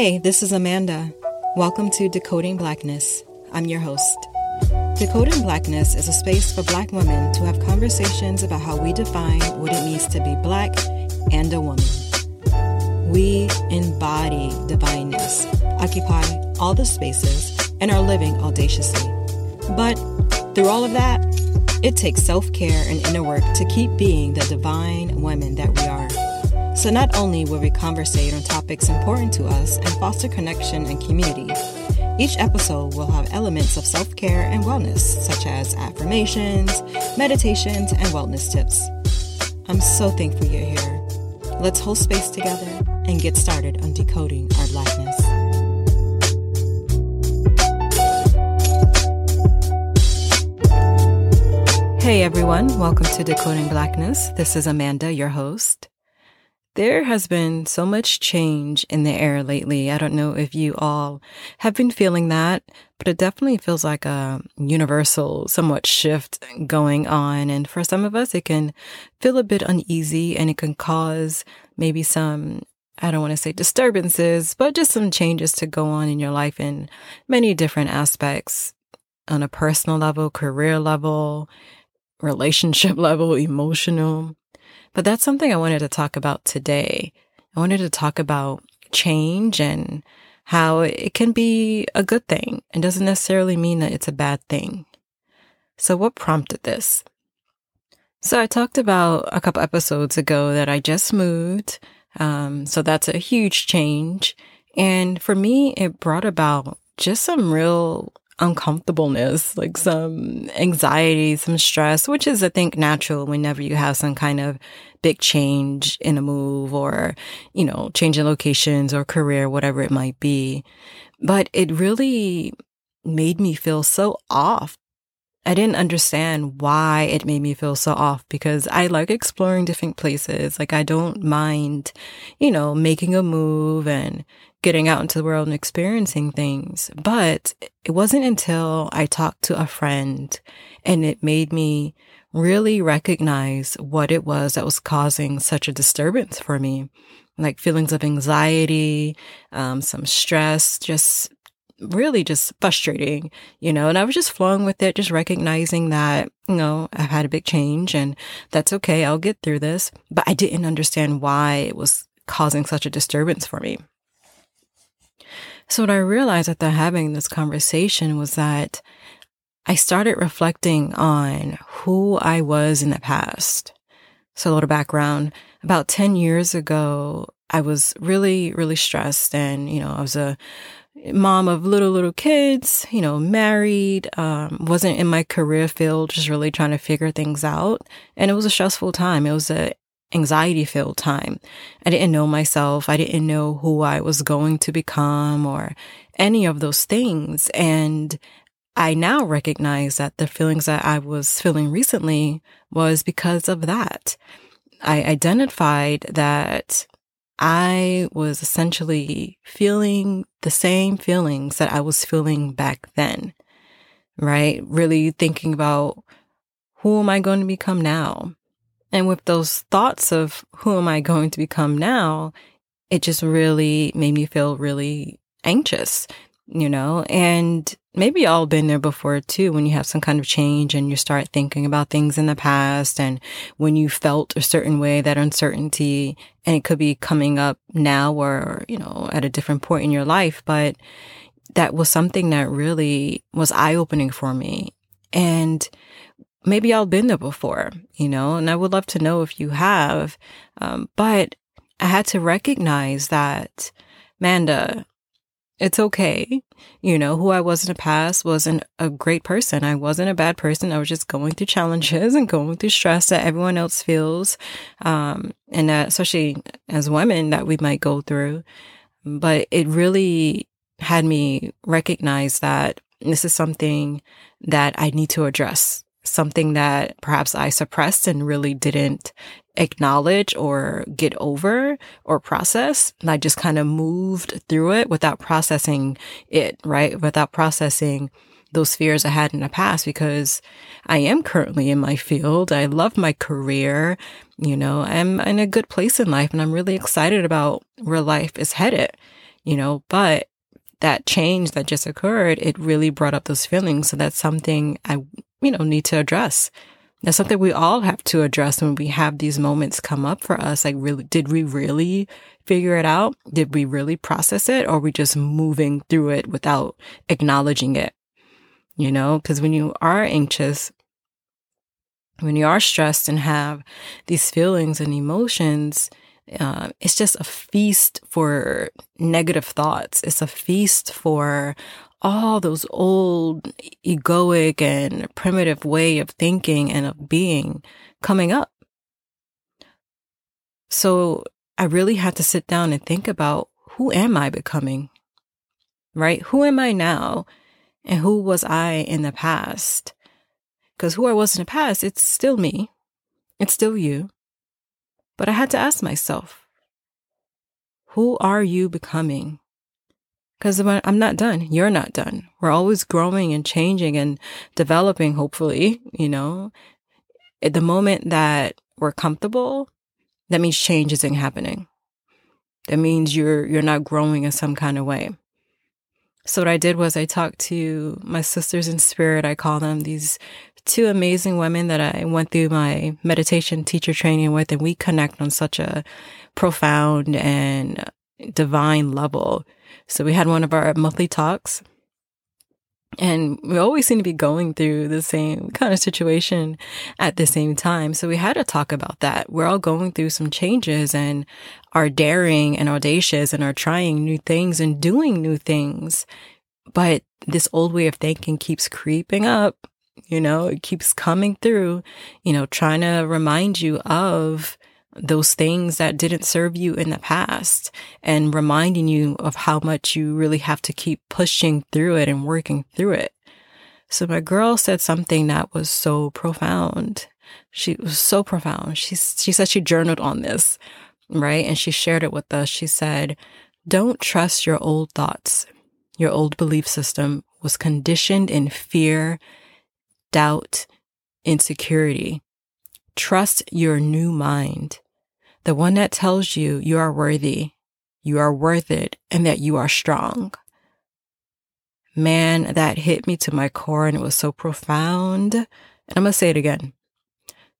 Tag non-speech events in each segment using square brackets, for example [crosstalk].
Hey, this is Amanda. Welcome to Decoding Blackness. I'm your host. Decoding Blackness is a space for Black women to have conversations about how we define what it means to be Black and a woman. We embody divineness, occupy all the spaces, and are living audaciously. But through all of that, it takes self care and inner work to keep being the divine women that we are. So not only will we conversate on topics important to us and foster connection and community, each episode will have elements of self care and wellness, such as affirmations, meditations, and wellness tips. I'm so thankful you're here. Let's hold space together and get started on decoding our blackness. Hey everyone, welcome to Decoding Blackness. This is Amanda, your host. There has been so much change in the air lately. I don't know if you all have been feeling that, but it definitely feels like a universal, somewhat shift going on. And for some of us, it can feel a bit uneasy and it can cause maybe some, I don't want to say disturbances, but just some changes to go on in your life in many different aspects on a personal level, career level, relationship [laughs] level, emotional. But that's something I wanted to talk about today. I wanted to talk about change and how it can be a good thing and doesn't necessarily mean that it's a bad thing. So, what prompted this? So, I talked about a couple episodes ago that I just moved. Um, so, that's a huge change. And for me, it brought about just some real uncomfortableness, like some anxiety, some stress, which is, I think, natural whenever you have some kind of big change in a move or, you know, changing locations or career, whatever it might be. But it really made me feel so off. I didn't understand why it made me feel so off because I like exploring different places. Like I don't mind, you know, making a move and getting out into the world and experiencing things. But it wasn't until I talked to a friend and it made me really recognize what it was that was causing such a disturbance for me. Like feelings of anxiety, um, some stress, just really just frustrating, you know, and I was just flowing with it, just recognizing that, you know, I've had a big change and that's okay. I'll get through this. But I didn't understand why it was causing such a disturbance for me. So what I realized after having this conversation was that I started reflecting on who I was in the past. So a little background. About 10 years ago, I was really, really stressed and, you know, I was a mom of little, little kids, you know, married, um, wasn't in my career field, just really trying to figure things out. And it was a stressful time. It was a anxiety filled time. I didn't know myself. I didn't know who I was going to become or any of those things. And I now recognize that the feelings that I was feeling recently was because of that. I identified that I was essentially feeling the same feelings that I was feeling back then, right? Really thinking about who am I going to become now? And with those thoughts of who am I going to become now, it just really made me feel really anxious, you know, and maybe y'all been there before too, when you have some kind of change and you start thinking about things in the past and when you felt a certain way, that uncertainty, and it could be coming up now or, you know, at a different point in your life. But that was something that really was eye opening for me. And maybe y'all been there before, you know, and I would love to know if you have. Um, but I had to recognize that, Manda, it's okay. You know, who I was in the past wasn't a great person. I wasn't a bad person. I was just going through challenges [laughs] and going through stress that everyone else feels. Um, and that especially as women that we might go through. But it really had me recognize that this is something that I need to address something that perhaps I suppressed and really didn't acknowledge or get over or process. And I just kind of moved through it without processing it, right? Without processing those fears I had in the past because I am currently in my field. I love my career. You know, I'm in a good place in life and I'm really excited about where life is headed. you know, but that change that just occurred, it really brought up those feelings. So that's something I, you know, need to address. That's something we all have to address when we have these moments come up for us. Like, really, did we really figure it out? Did we really process it? Or are we just moving through it without acknowledging it? You know, because when you are anxious, when you are stressed and have these feelings and emotions, uh, it's just a feast for negative thoughts. It's a feast for all those old egoic and primitive way of thinking and of being coming up. So I really had to sit down and think about who am I becoming? Right? Who am I now? And who was I in the past? Because who I was in the past, it's still me. It's still you. But I had to ask myself, who are you becoming? Because I'm not done. You're not done. We're always growing and changing and developing, hopefully, you know. At the moment that we're comfortable, that means change isn't happening. That means you're you're not growing in some kind of way. So what I did was I talked to my sisters in spirit. I call them these two amazing women that I went through my meditation teacher training with, and we connect on such a profound and divine level. So we had one of our monthly talks. And we always seem to be going through the same kind of situation at the same time. So we had to talk about that. We're all going through some changes and are daring and audacious and are trying new things and doing new things. But this old way of thinking keeps creeping up you know, it keeps coming through, you know, trying to remind you of those things that didn't serve you in the past and reminding you of how much you really have to keep pushing through it and working through it. So my girl said something that was so profound. She was so profound. She, she said she journaled on this, right? And she shared it with us. She said, don't trust your old thoughts. Your old belief system was conditioned in fear doubt, insecurity. Trust your new mind, the one that tells you you are worthy, you are worth it, and that you are strong. Man, that hit me to my core and it was so profound. And I'm going to say it again.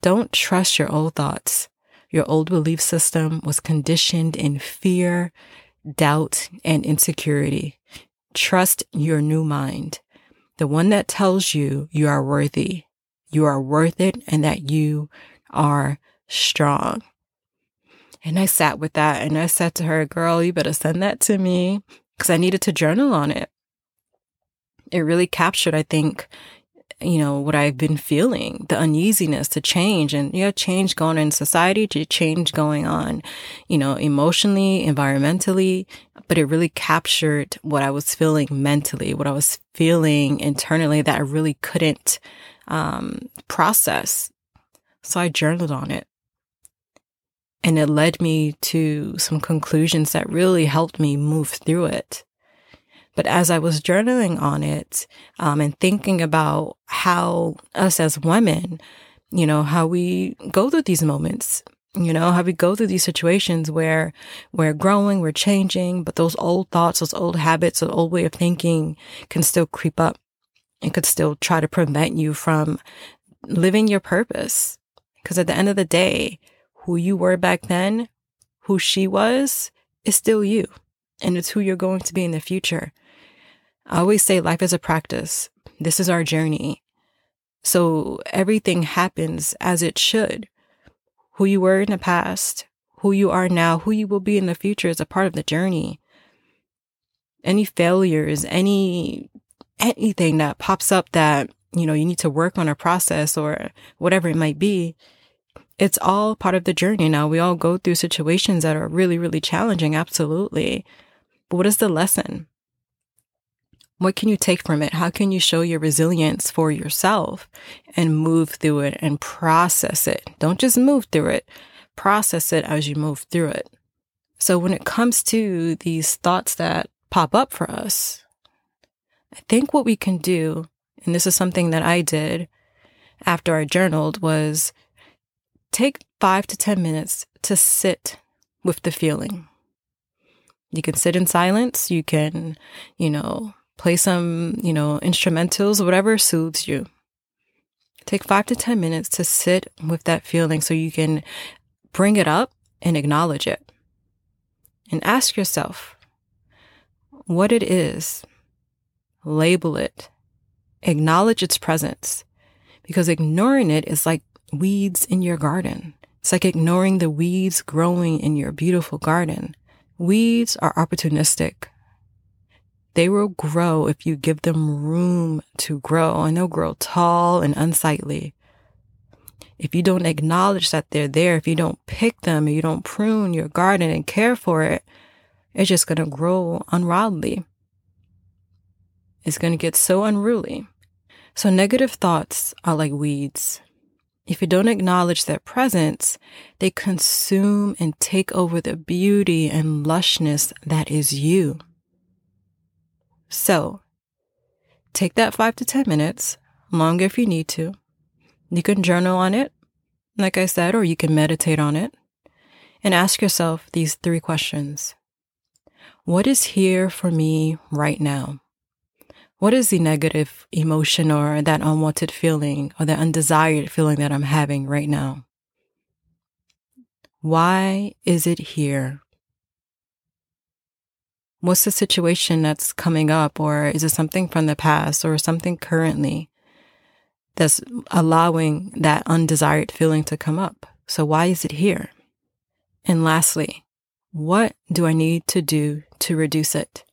Don't trust your old thoughts. Your old belief system was conditioned in fear, doubt, and insecurity. Trust your new mind the one that tells you you are worthy, you are worth it, and that you are strong. And I sat with that and I said to her, Girl, you better send that to me because I needed to journal on it. It really captured, I think, you know, what I've been feeling, the uneasiness to change and, you know, change going on in society, to change going on, you know, emotionally, environmentally. But it really captured what I was feeling mentally, what I was feeling internally that I really couldn't um, process. So I journaled on it. And it led me to some conclusions that really helped me move through it. But as I was journaling on it um, and thinking about how us as women, you know, how we go through these moments, you know, how we go through these situations where we're growing, we're changing, but those old thoughts, those old habits, those old way of thinking can still creep up and could still try to prevent you from living your purpose. Because at the end of the day, who you were back then, who she was, is still you. And it's who you're going to be in the future. I always say life is a practice. This is our journey. So everything happens as it should. Who you were in the past, who you are now, who you will be in the future is a part of the journey. Any failures, any anything that pops up that, you know, you need to work on a process or whatever it might be, it's all part of the journey. Now we all go through situations that are really, really challenging, absolutely. But what is the lesson? What can you take from it? How can you show your resilience for yourself and move through it and process it? Don't just move through it, process it as you move through it. So when it comes to these thoughts that pop up for us, I think what we can do, and this is something that I did after I journaled, was take five to 10 minutes to sit with the feeling. You can sit in silence. You can, you know, play some, you know, instrumentals, whatever soothes you. Take five to 10 minutes to sit with that feeling so you can bring it up and acknowledge it. And ask yourself what it is, label it, acknowledge its presence, because ignoring it is like weeds in your garden. It's like ignoring the weeds growing in your beautiful garden. Weeds are opportunistic. They will grow if you give them room to grow, and they'll grow tall and unsightly. If you don't acknowledge that they're there, if you don't pick them, if you don't prune your garden and care for it, it's just going to grow unwildly. It's going to get so unruly. So negative thoughts are like weeds. If you don't acknowledge their presence, they consume and take over the beauty and lushness that is you. So, take that five to 10 minutes, longer if you need to. You can journal on it, like I said, or you can meditate on it, and ask yourself these three questions What is here for me right now? What is the negative emotion or that unwanted feeling or the undesired feeling that I'm having right now? Why is it here? What's the situation that's coming up, or is it something from the past or something currently that's allowing that undesired feeling to come up? So, why is it here? And lastly, what do I need to do to reduce it?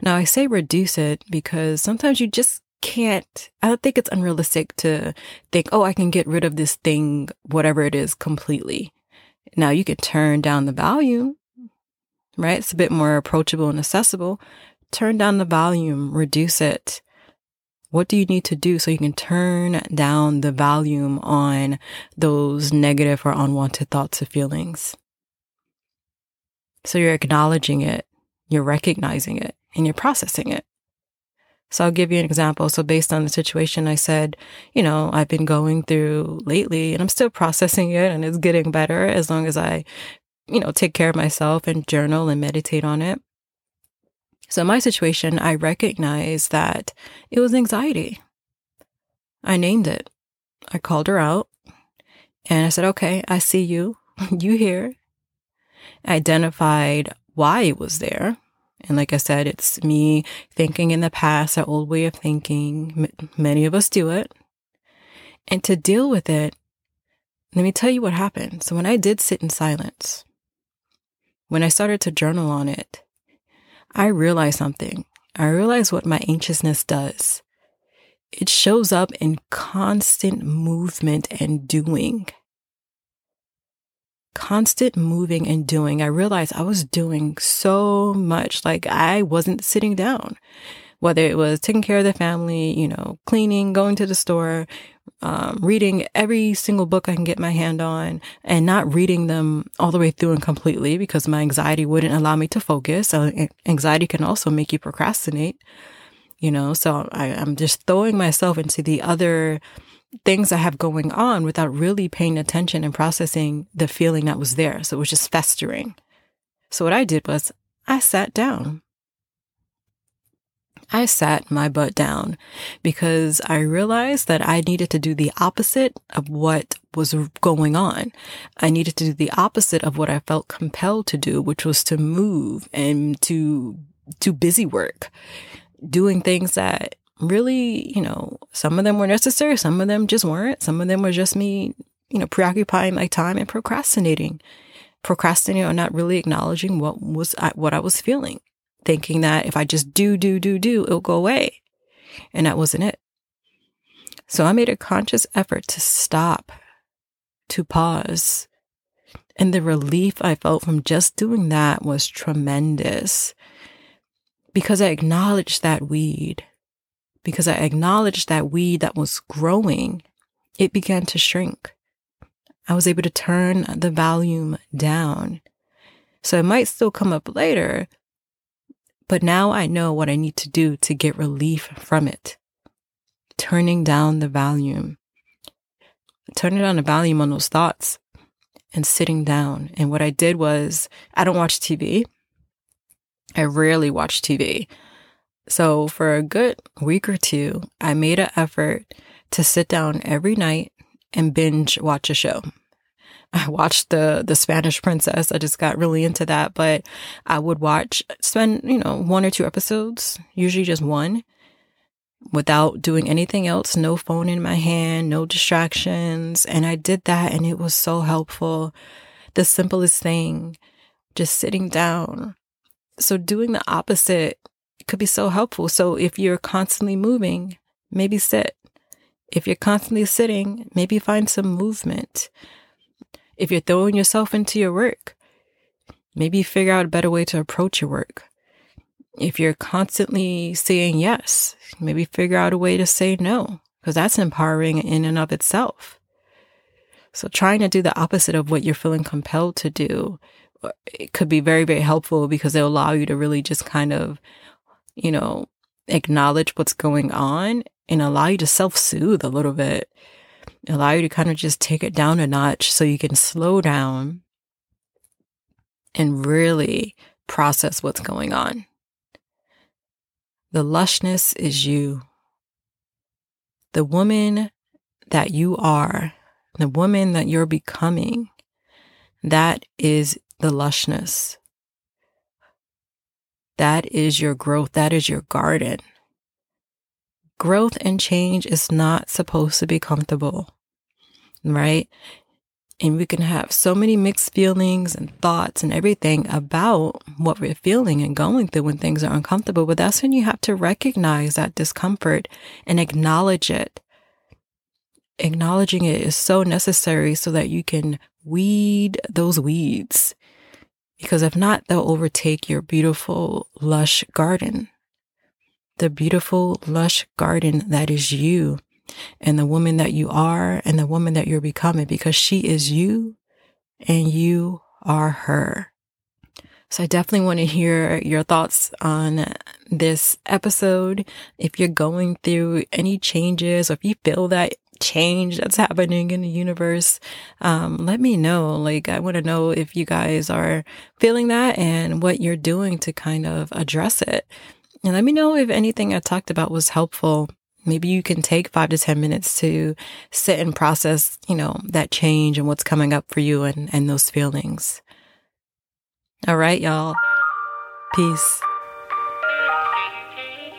Now, I say reduce it because sometimes you just can't, I don't think it's unrealistic to think, oh, I can get rid of this thing, whatever it is, completely. Now, you can turn down the volume right? It's a bit more approachable and accessible. Turn down the volume, reduce it. What do you need to do so you can turn down the volume on those negative or unwanted thoughts or feelings? So you're acknowledging it, you're recognizing it, and you're processing it. So I'll give you an example. So based on the situation I said, you know, I've been going through lately and I'm still processing it and it's getting better as long as I you know, take care of myself and journal and meditate on it. So, in my situation, I recognized that it was anxiety. I named it. I called her out and I said, okay, I see you. [laughs] you here. I identified why it was there. And like I said, it's me thinking in the past, that old way of thinking. M- many of us do it. And to deal with it, let me tell you what happened. So when I did sit in silence, when I started to journal on it, I realized something. I realized what my anxiousness does. It shows up in constant movement and doing. Constant moving and doing. I realized I was doing so much, like I wasn't sitting down whether it was taking care of the family, you know, cleaning, going to the store, um, reading every single book I can get my hand on and not reading them all the way through and completely because my anxiety wouldn't allow me to focus. So anxiety can also make you procrastinate, you know, so I, I'm just throwing myself into the other things I have going on without really paying attention and processing the feeling that was there. So it was just festering. So what I did was I sat down I sat my butt down because I realized that I needed to do the opposite of what was going on. I needed to do the opposite of what I felt compelled to do, which was to move and to do busy work, doing things that really, you know, some of them were necessary, some of them just weren't. Some of them were just me, you know, preoccupying my time and procrastinating, procrastinating or not really acknowledging what was I, what I was feeling thinking that if I just do, do, do, do, it'll go away. And that wasn't it. So I made a conscious effort to stop, to pause. And the relief I felt from just doing that was tremendous because I acknowledged that weed, because I acknowledged that weed that was growing, it began to shrink. I was able to turn the volume down. So it might still come up later, but now I know what I need to do to get relief from it. Turning down the volume, turning down the volume on those thoughts and sitting down. And what I did was, I don't watch TV. I rarely watch TV. So for a good week or two, I made an effort to sit down every night and binge watch a show. I watched the the Spanish Princess. I just got really into that, but I would watch spend, you know, one or two episodes, usually just one, without doing anything else, no phone in my hand, no distractions, and I did that and it was so helpful. The simplest thing, just sitting down. So doing the opposite could be so helpful. So if you're constantly moving, maybe sit. If you're constantly sitting, maybe find some movement. If you're throwing yourself into your work, maybe figure out a better way to approach your work. If you're constantly saying yes, maybe figure out a way to say no, because that's empowering in and of itself. So trying to do the opposite of what you're feeling compelled to do, uh, it could be very, very helpful because it'll allow you to really just kind of, you know, acknowledge what's going on and allow you to self soothe a little bit, allow you to kind of just take it down a notch so you can slow down and really process what's going on. The lushness is you. The woman that you are, the woman that you're becoming, that is the lushness. That is your growth. That is your garden. Growth and change is not supposed to be comfortable, right? And we can have so many mixed feelings and thoughts and everything about what we're feeling and going through when things are uncomfortable. But that's when you have to recognize that discomfort and acknowledge it. Acknowledging it is so necessary so that you can weed those weeds. Because if not, they'll overtake your beautiful, lush garden the beautiful, lush garden that is you and the woman that you are and the woman that you're becoming because she is you and you are her. So I definitely want to hear your thoughts on this episode. If you're going through any changes or if you feel that change that's happening in the universe, um, let me know. Like, I want to know if you guys are feeling that and what you're doing to kind of address it. And let me know if anything I talked about was helpful. Maybe you can take five to 10 minutes to sit and process, you know, that change and what's coming up for you and, and those feelings. All right, y'all. Peace.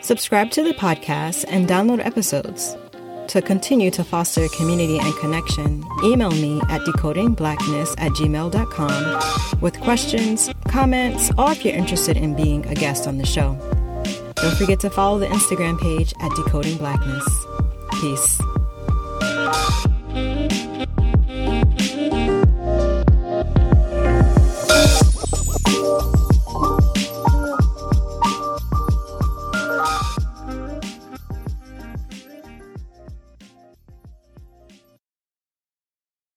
Subscribe to the podcast and download episodes. To continue to foster community and connection, email me at decodingblackness at gmail.com with questions, comments, or if you're interested in being a guest on the show. Don't forget to follow the Instagram page at Decoding Blackness. Peace.